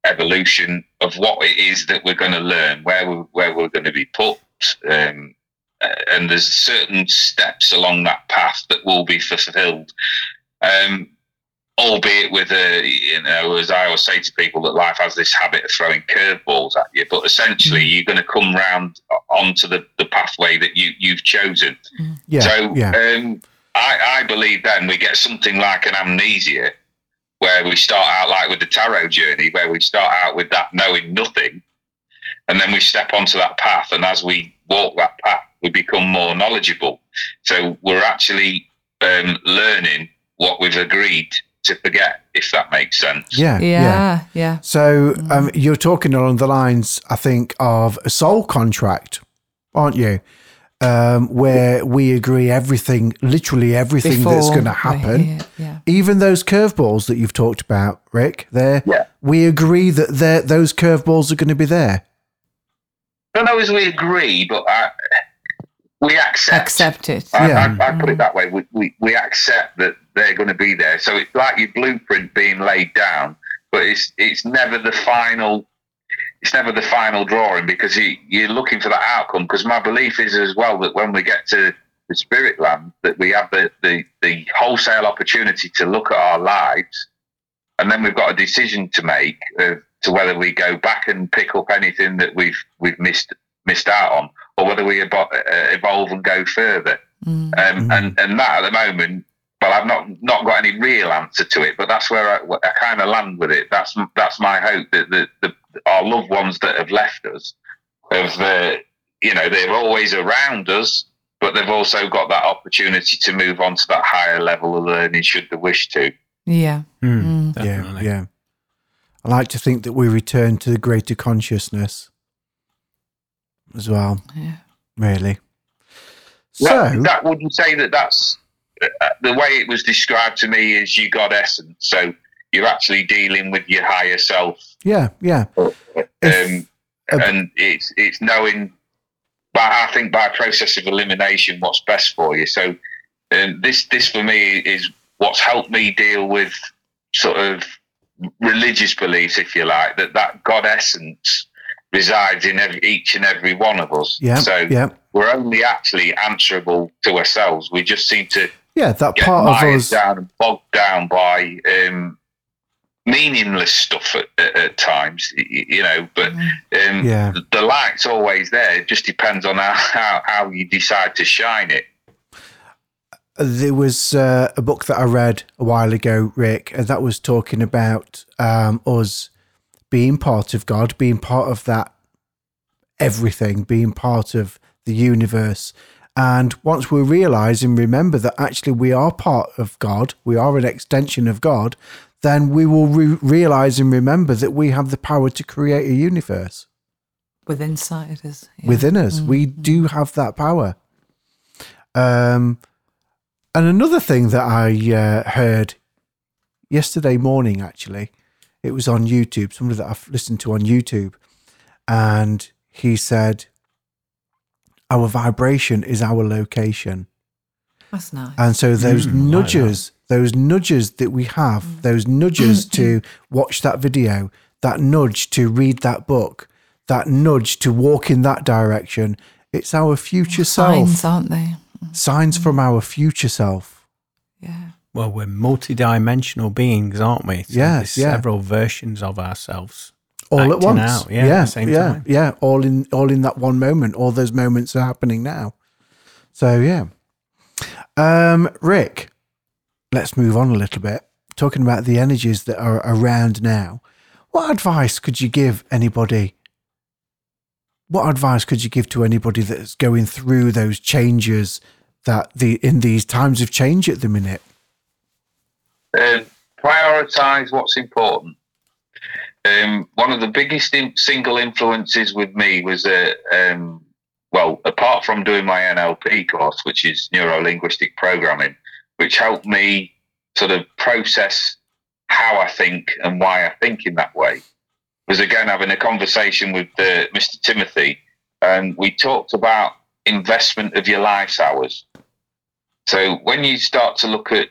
evolution, of what it is that we're going to learn, where we, where we're going to be put, um, and there's certain steps along that path that will be fulfilled. Um, albeit with a, you know, as I always say to people, that life has this habit of throwing curveballs at you, but essentially you're going to come round onto the, the pathway that you, you've chosen. yeah, So yeah, um, I, I believe then we get something like an amnesia where we start out like with the tarot journey, where we start out with that knowing nothing, and then we step onto that path. And as we walk that path, we become more knowledgeable. So we're actually um, learning what we've agreed to forget, if that makes sense. yeah, yeah. Yeah, yeah. So um, you're talking along the lines, I think, of a soul contract, aren't you? Um, where we agree everything, literally everything that's going to happen, here, Yeah. even those curveballs that you've talked about, Rick. There, Yeah. we agree that those curveballs are going to be there. I don't know as we agree, but I, we accept. Accept it. I, Yeah. I, I put it that way. We, we, we accept that they're going to be there. So it's like your blueprint being laid down, but it's it's never the final. It's never the final drawing because you, you're looking for that outcome. Because my belief is as well that when we get to the spirit land, that we have the, the, the wholesale opportunity to look at our lives, and then we've got a decision to make uh, to whether we go back and pick up anything that we've we've missed missed out on, or whether we evo- uh, evolve and go further. Mm. Um, and and that at the moment, well, I've not not got any real answer to it, but that's where I, I kind of land with it. That's that's my hope that the, the our loved ones that have left us have, uh, you know, they're always around us, but they've also got that opportunity to move on to that higher level of learning should they wish to. Yeah. Mm, Mm. Yeah, yeah. I like to think that we return to the greater consciousness as well. Yeah. Really. That, So, that would you say that that's uh, the way it was described to me is you got essence. So you're actually dealing with your higher self yeah, yeah. If- um, uh, and it's it's knowing but I think by process of elimination what's best for you so um, this this for me is what's helped me deal with sort of religious beliefs if you like that that God essence resides in every, each and every one of us Yeah, so yeah. we're only actually answerable to ourselves we just seem to Yeah, that part of us. down and bogged down by um, meaningless stuff at, at, at times, y- y- you know. But um, Yeah. the, the light's always there. It just depends on how, how, how you decide to shine it. There was uh, a book that I read a while ago, Rick, and that was talking about um, us being part of God, being part of that everything, being part of the universe. And once we realize and remember that actually we are part of God, we are an extension of God, then we will re- realize and remember that we have the power to create a universe With insiders. Yeah. within us. We do have that power. Um, and another thing that I uh, heard yesterday morning, actually, it was on YouTube, somebody that I've listened to on YouTube, and he said, Our vibration is our location. That's nice. And so those Mm, I like nudges, those nudges that we have, mm. those nudges to watch that video, that nudge to read that book, that nudge to walk in that direction, it's our future Signs, self. aren't they? Mm-hmm. Signs from mm. our future self. Yeah. Well, we're multi-dimensional beings, aren't we? So Yes, yeah. several versions of ourselves. All at once. out, yeah, at yeah, the same yeah, time. yeah. All in all in that one moment. All those moments are happening now. So yeah. Um, Rick, let's move on a little bit. Talking about the energies that are around now. What advice could you give anybody? What advice could you give to anybody that's going through those changes that the in these times of change at the minute? Um, prioritize what's important. Um, one of the biggest in, single influences with me was a um, well, apart from doing my NLP course, which is neuro linguistic programming, which helped me sort of process how I think and why I think in that way. Was again having a conversation with uh, Mr. Timothy, and we talked about investment of your life's hours. So when you start to look at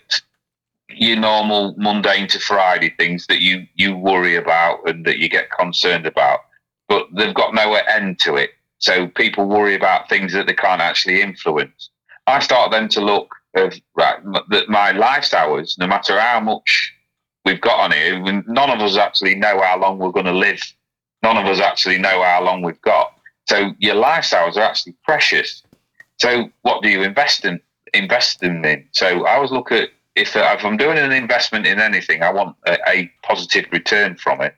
your normal mundane to Friday things that you you worry about and that you get concerned about, but they've got no end to it. So people worry about things that they can't actually influence. I start then to look of right that my lifestyle is no matter how much we've got on here, none of us actually know how long we're going to live. None of us actually know how long we've got. So your life's hours are actually precious. So what do you invest in? Invest them in. So I always look at if, if I'm doing an investment in anything, I want a, a positive return from it.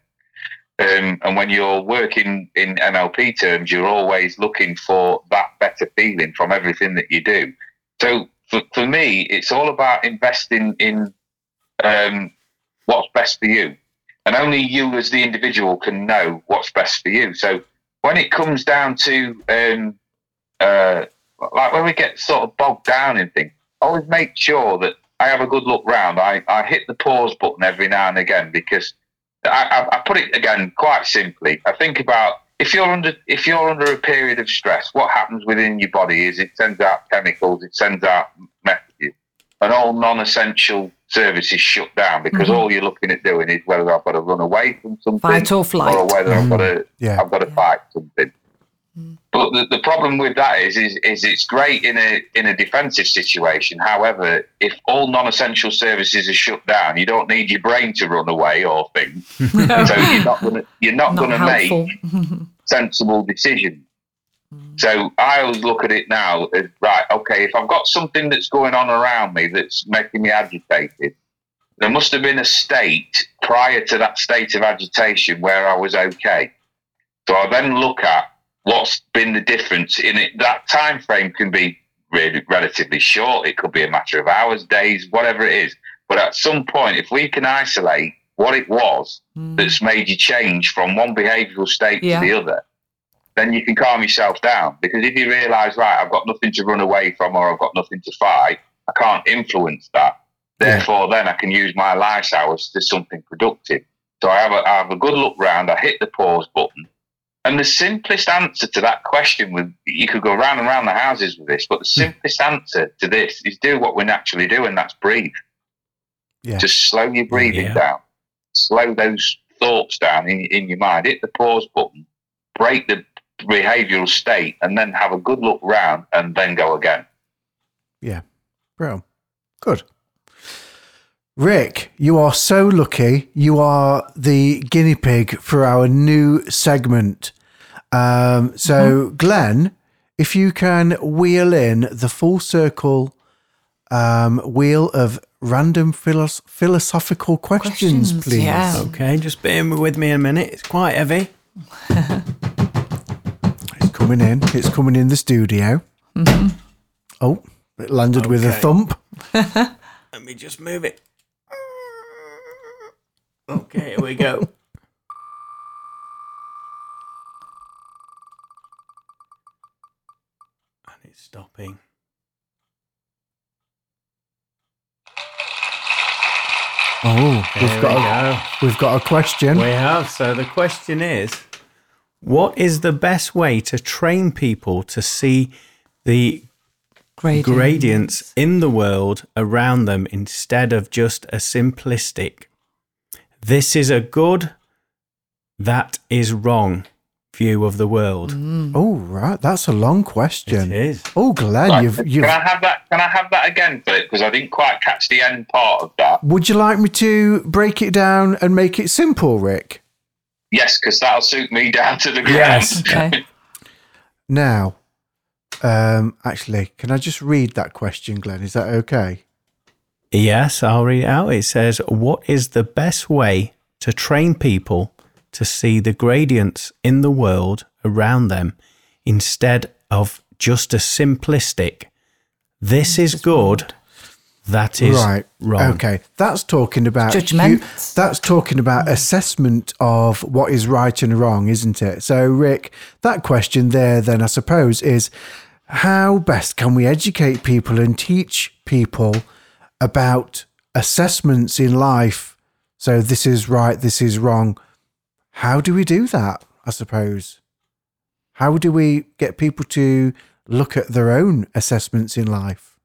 Um, and when you're working in NLP terms, you're always looking for that better feeling from everything that you do. So for, for me, it's all about investing in um, what's best for you. And only you as the individual can know what's best for you. So when it comes down to, um, uh, like when we get sort of bogged down in things, always make sure that I have a good look round. I, I hit the pause button every now and again because I, I, I put it again quite simply. I think about if you're under if you're under a period of stress, what happens within your body is it sends out chemicals, it sends out messages, and all non-essential services shut down because mm-hmm. all you're looking at doing is whether I've got to run away from something, fight or flight, or whether mm-hmm. I've got to yeah. I've got to fight something. But the, the problem with that is, is is it's great in a in a defensive situation. However, if all non-essential services are shut down, you don't need your brain to run away or things. so you're not gonna you're not, not gonna make sensible decisions. Mm. So I always look at it now as right, okay, if I've got something that's going on around me that's making me agitated, there must have been a state prior to that state of agitation where I was okay. So I then look at what's been the difference in it. That time frame can be really relatively short. It could be a matter of hours, days, whatever it is. But at some point, if we can isolate what it was mm. that's made you change from one behavioural state yeah. to the other, then you can calm yourself down. Because if you realise, right, I've got nothing to run away from or I've got nothing to fight, I can't influence that. Therefore, yeah. then I can use my life hours to something productive. So I have a, I have a good look round, I hit the pause button, and the simplest answer to that question, with you could go round and round the houses with this, but the hmm. simplest answer to this is do what we naturally do, and that's breathe. Yeah. Just slow your breathing yeah. down, slow those thoughts down in, in your mind. Hit the pause button, break the behavioural state, and then have a good look round, and then go again. Yeah, bro, good. Rick, you are so lucky. You are the guinea pig for our new segment. Um, so, mm-hmm. Glenn, if you can wheel in the full circle um, wheel of random philos- philosophical questions, questions please. Yeah. Okay, just bear with me a minute. It's quite heavy. it's coming in. It's coming in the studio. Mm-hmm. Oh, it landed okay. with a thump. Let me just move it. Okay, here we go. and it's stopping. Oh, we've got, we a, we've got a question. We have. So the question is what is the best way to train people to see the gradients. gradients in the world around them instead of just a simplistic this is a good, that is wrong view of the world. Mm. Oh, right. That's a long question. It is. Oh, Glenn, right. you've, you've. Can I have that? Can I have that again, Philip? Because I didn't quite catch the end part of that. Would you like me to break it down and make it simple, Rick? Yes, because that'll suit me down to the ground. Yes. Okay. now, um, actually, can I just read that question, Glenn? Is that okay? Yes, I'll read it out. It says, What is the best way to train people to see the gradients in the world around them instead of just a simplistic, this is good, that is right. wrong? Okay, that's talking about judgment. that's talking about assessment of what is right and wrong, isn't it? So, Rick, that question there, then I suppose, is how best can we educate people and teach people about assessments in life. So this is right, this is wrong. How do we do that? I suppose. How do we get people to look at their own assessments in life?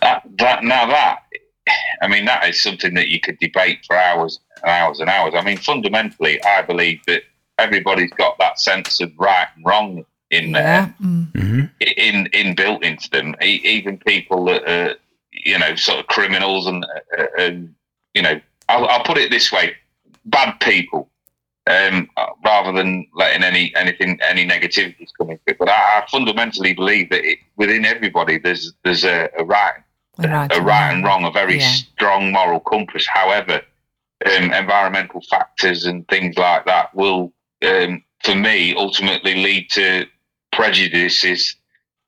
That, that now that I mean that is something that you could debate for hours and hours and hours. I mean, fundamentally, I believe that everybody's got that sense of right and wrong in there, Yeah. Mm. hmm in in built into them. E- even people that are, you know, sort of criminals and uh, and you know, I'll, I'll put it this way: bad people. Um, rather than letting any anything any negativities come into it, but I, I fundamentally believe that it, within everybody there's there's a, a right The right a and right and wrong, a very Yeah. strong moral compass. However, um, environmental factors and things like that will, um, for me, ultimately lead to prejudices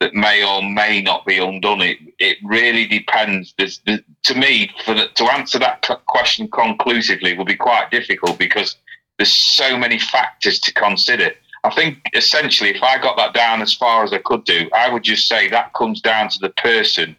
that may or may not be undone. It it really depends. There's, there- to me, for the, to answer that question conclusively will be quite difficult because there's so many factors to consider. I think essentially, if I got that down as far as I could do, I would just say that comes down to the person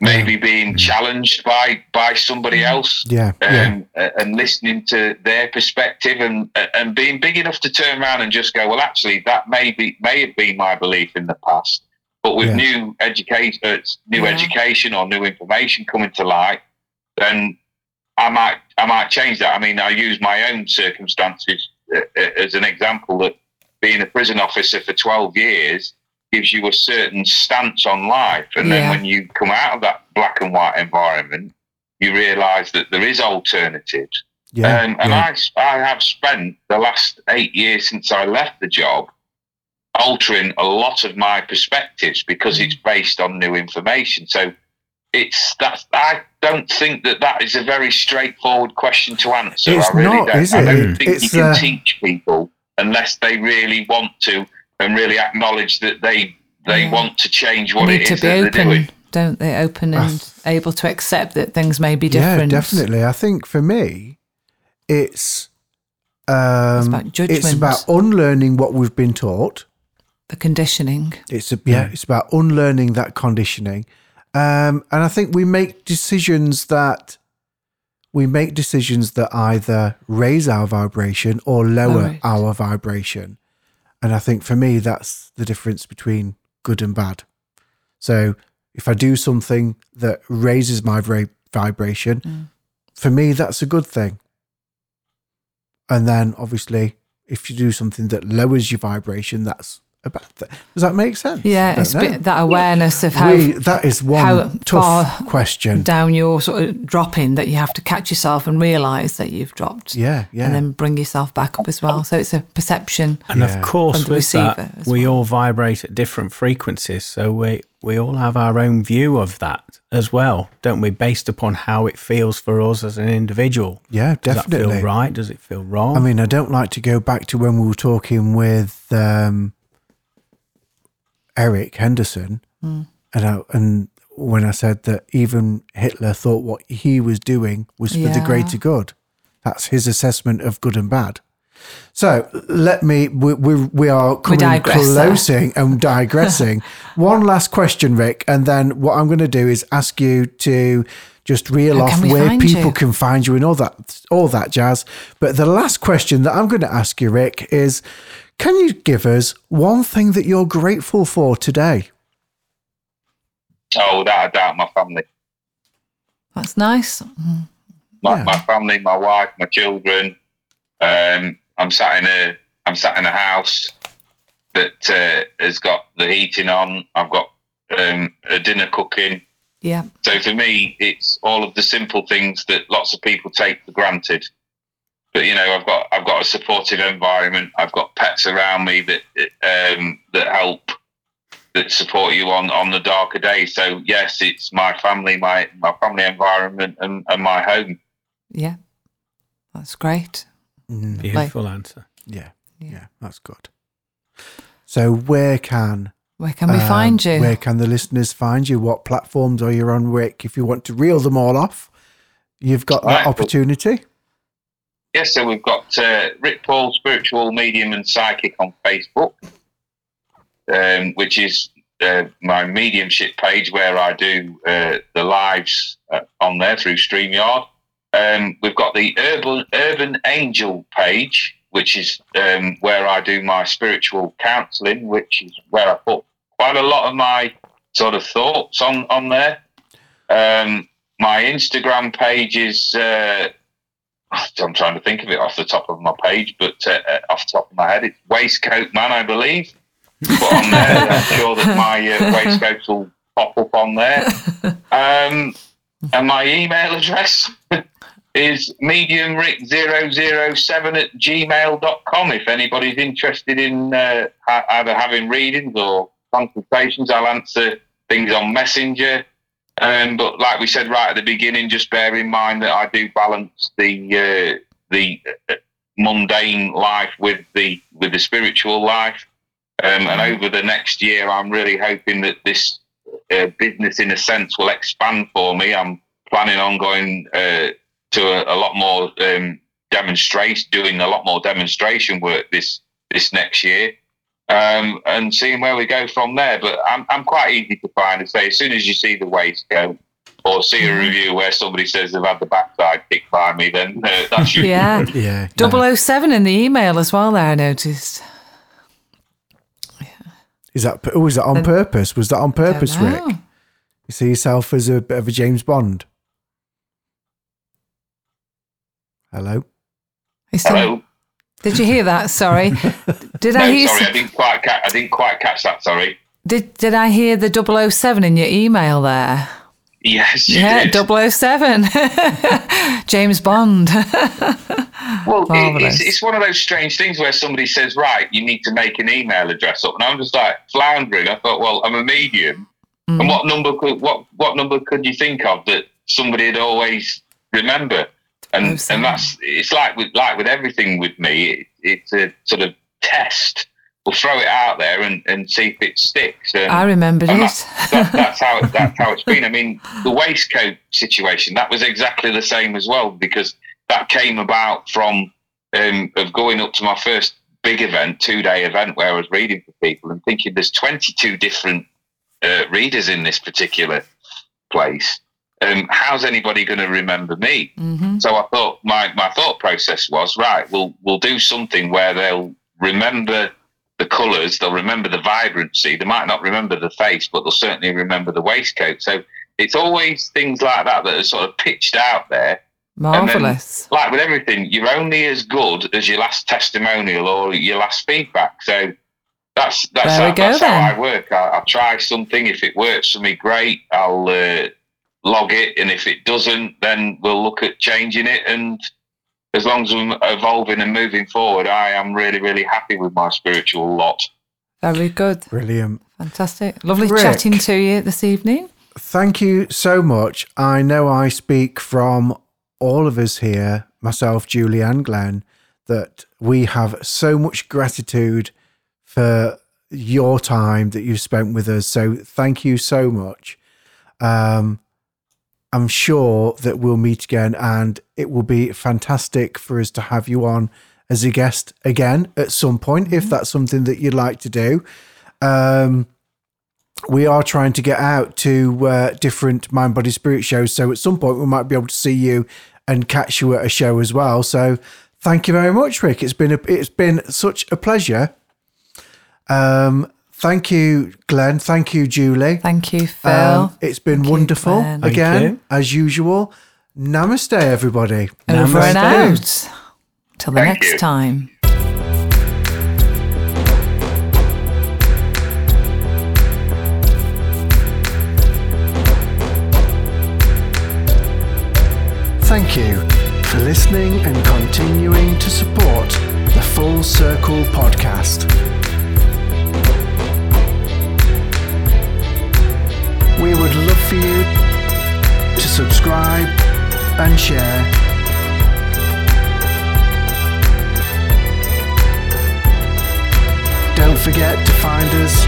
maybe being challenged by by somebody else Yeah, yeah, um, a- and listening to their perspective and and being big enough to turn around and just go, well, actually, that may be may have been my belief in the past, but with Yeah. new education, uh, new Yeah. education or new information coming to light, then I might I might change that. I mean, I use my own circumstances uh, uh, as an example that being a prison officer for twelve years gives you a certain stance on life, and then when you come out of that black and white environment you realise that there is alternatives. yeah, um, and yeah. I, I have spent the last eight years since I left the job altering a lot of my perspectives because Mm. it's based on new information. So it's that I don't think that that is a very straightforward question to answer. It's I really not, don't. is I it? don't think It's, you can uh, teach people unless they really want to and really acknowledge that they they Yeah. want to change They what it need to be that they're doing. don't they? Open and able to accept that things may be different? Yeah, different. definitely. I think for me, it's um, about it's about unlearning what we've been taught. The conditioning. It's a, yeah, it's about unlearning that conditioning, um, and I think we make decisions that we make decisions that either raise our vibration or lower Lower it. our vibration, and I think for me that's the difference between good and bad. So if I do something that raises my vibration, Mm. for me that's a good thing. And then obviously, if you do something that lowers your vibration, that's a bad thing. Does that make sense? Yeah, it's a bit, that awareness of how We- that is one tough far question. down you're sort of dropping that you have to catch yourself and realise that you've dropped. Yeah, yeah. And then bring yourself back up as well. So it's a perception. And Yeah. of course, the with that, receiver as we well. all vibrate at different frequencies. So we, we all have our own view of that as well, don't we? Based upon how it feels for us as an individual. yeah, Does that definitely. feel right? Does it feel wrong? I mean, I don't like to go back to when we were talking with um, Eric Henderson, Hmm. and I, and when I said that even Hitler thought what he was doing was for the greater good. That's his assessment of good and bad. So let me. We we, we are coming closing and digressing. One last question, Rick, and then what I'm going to do is ask you to just reel off where people you? can find you and all that all that jazz. But the last question that I'm going to ask you, Rick, is can you give us one thing that you're grateful for today? Oh, without a doubt, my family. That's nice. my, Yeah. my family, my wife, my children. Um, I'm sat in a I'm sat in a house that uh, has got the heating on. I've got um, a dinner cooking. Yeah. So for me, it's all of the simple things that lots of people take for granted. But you know, I've got I've got a supportive environment. I've got pets around me that um, that help that support you on on the darker days. So yes, it's my family, my my family environment, and, and my home. Yeah. That's great. Mm, Beautiful answer. yeah, yeah, Yeah. that's good. So where can Where can we um, find you? Where can the listeners find you? What platforms are you on, Rick? If you want to reel them all off, you've got that Right. opportunity. Yes, so we've got uh, Rick Paul, spiritual medium and psychic on Facebook, um, which is uh, my mediumship page where I do uh, the lives uh, on there through StreamYard. Um, we've got the Urban Urban Angel page, which is um, where I do my spiritual counselling, which is where I put quite a lot of my sort of thoughts on on there. Um, my Instagram page is. I'm trying to think of it off the top of my page, but uh, uh off the top of my head, it's Waistcoat Man, I believe. Put on there. I'm sure that my uh, waistcoats will pop up on there. Um, and my email address is mediumrick007 at gmail.com. If anybody's interested in uh, either having readings or consultations, I'll answer things on Messenger. Um, but like we said right at the beginning, just bear in mind that I do balance the uh, the uh, mundane life with the with the spiritual life. Um, and over the next year, I'm really hoping that this uh, business, in a sense, will expand for me. I'm planning on going uh, to a, a, lot more um, demonstration, doing a lot more demonstration work this this next year um, and seeing where we go from there. But I'm, I'm quite easy to find and say as soon as you see the waistcoat or see a mm-hmm. review where somebody says they've had the backside kicked by me, then uh, that's you. yeah. yeah. 007 in the email as well there, I noticed. Is that, oh, was that on purpose? Was that on purpose, Rick? You see yourself as a bit of a James Bond? Hello? Hello? Did you hear that? Sorry. Did no, I hear? Sorry, I didn't quite. Ca- I didn't quite catch that. Sorry. Did Did I hear the 007 in your email there? Yes. yeah, did. 007. James Bond. well, it, it's, it's one of those strange things where somebody says, "Right, you need to make an email address up," and I'm just like floundering. I thought, well, I'm a medium, mm. and what number could what what number could you think of that somebody'd always remember? And and that's it's like with like with everything with me. It, it's a sort of test. We'll throw it out there and, and see if it sticks. And, I remember it. that, that's how it, that's how it's been. I mean, the waistcoat situation that was exactly the same as well because that came about from um, of going up to my first big event, two day event where I was reading for people and thinking there's 22 different uh, readers in this particular place um, how's anybody going to remember me? Mm-hmm. So I thought my, my thought process was right. We'll we'll do something where they'll remember the colours, they'll remember the vibrancy. They might not remember the face, but they'll certainly remember the waistcoat. So it's always things like that that are sort of pitched out there. Marvelous. Then, like with everything, you're only as good as your last testimonial or your last feedback. So that's that's, how, that's how, I work. I, will try something. If it works for me, great. I'll uh, log it, and if it doesn't, then we'll look at changing it. And as long as I'm evolving and moving forward, I am really, really happy with my spiritual lot. Very good. Brilliant. Fantastic. Lovely Rick, chatting to you this evening. Thank you so much. I know I speak from all of us here, myself, Julie, and Glenn, that we have so much gratitude for your time that you've spent with us. So thank you so much. Um, I'm sure that we'll meet again and it will be fantastic for us to have you on as a guest again at some point, mm-hmm. if that's something that you'd like to do. Um, we are trying to get out to uh, different mind, body, spirit shows. So at some point, we might be able to see you and catch you at a show as well. So thank you very much, Rick. It's been a, it's been such a pleasure. Um, Thank you, Glenn. Thank you, Julie. Thank you, Phil. Um, it's been Thank wonderful you, again, as usual. Namaste, everybody. Over Namaste. and out. Till the Thank next you. time. Thank you for listening and continuing to support the Full Circle podcast. We would love for you to subscribe and share. Don't forget to find us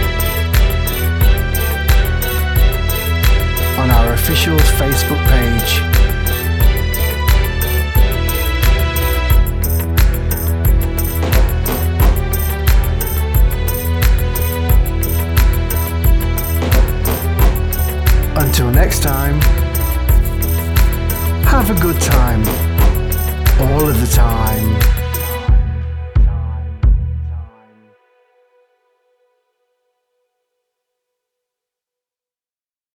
on our official Facebook page. Until next time, have a good time. All of the time.